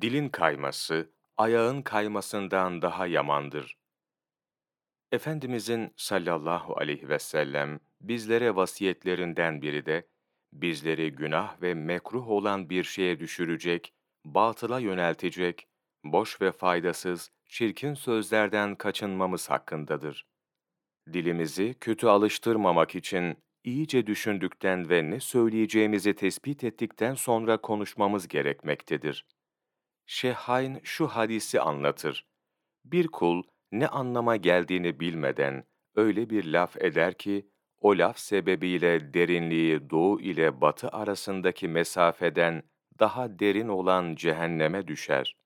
Dilin kayması, ayağın kaymasından daha yamandır. Efendimizin sallallahu aleyhi ve sellem bizlere vasiyetlerinden biri de, bizleri günah ve mekruh olan bir şeye düşürecek, batıla yöneltecek, boş ve faydasız, çirkin sözlerden kaçınmamız hakkındadır. Dilimizi kötü alıştırmamak için iyice düşündükten ve ne söyleyeceğimizi tespit ettikten sonra konuşmamız gerekmektedir. Şehayn şu hadisi anlatır. Bir kul ne anlama geldiğini bilmeden öyle bir laf eder ki, o laf sebebiyle derinliği doğu ile batı arasındaki mesafeden daha derin olan cehenneme düşer.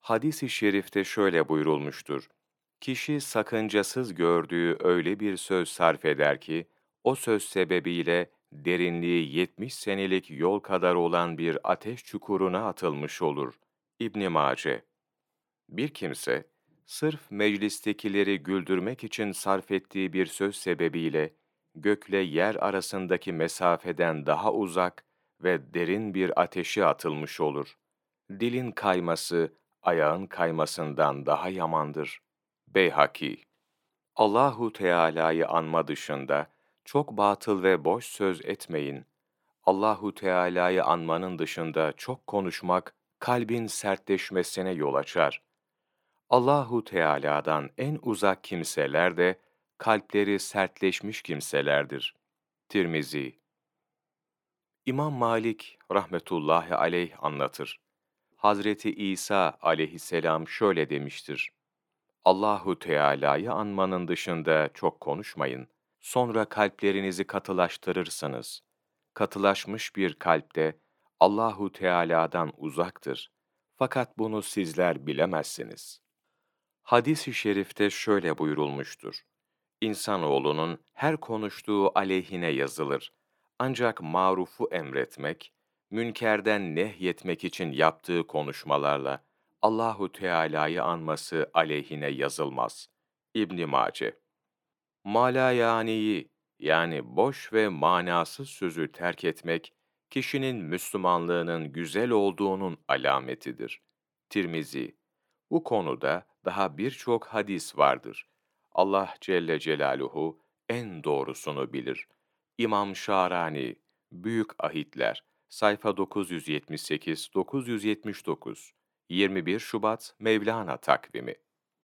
Hadis-i şerifte şöyle buyurulmuştur. Kişi sakıncasız gördüğü öyle bir söz sarf eder ki, o söz sebebiyle derinliği 70 senelik yol kadar olan bir ateş çukuruna atılmış olur. İbn Mace Bir kimse, sırf meclistekileri güldürmek için sarf ettiği bir söz sebebiyle, gökle yer arasındaki mesafeden daha uzak ve derin bir ateşe atılmış olur. Dilin kayması, ayağın kaymasından daha yamandır. Beyhaki Allahu Teala'yı anma dışında, çok batıl ve boş söz etmeyin. Allahu Teala'yı anmanın dışında çok konuşmak kalbin sertleşmesine yol açar. Allahu Teala'dan en uzak kimseler de kalpleri sertleşmiş kimselerdir. Tirmizi İmam Malik rahmetullahi aleyh anlatır. Hazreti İsa aleyhisselam şöyle demiştir. Allahu Teala'yı anmanın dışında çok konuşmayın. Sonra kalplerinizi katılaştırırsınız. Katılaşmış bir kalpte Allahu Teala'dan uzaktır. Fakat bunu sizler bilemezsiniz. Hadis-i şerifte şöyle buyurulmuştur. İnsanoğlunun her konuştuğu aleyhine yazılır. Ancak marufu emretmek, münkerden nehyetmek için yaptığı konuşmalarla Allahu Teala'yı anması aleyhine yazılmaz. İbn Mace Malayaniyi yani boş ve manasız sözü terk etmek, kişinin Müslümanlığının güzel olduğunun alametidir. Tirmizi Bu konuda daha birçok hadis vardır. Allah Celle Celaluhu en doğrusunu bilir. İmam Şarani, Büyük Ahitler, sayfa 978-979, 21 Şubat Mevlana takvimi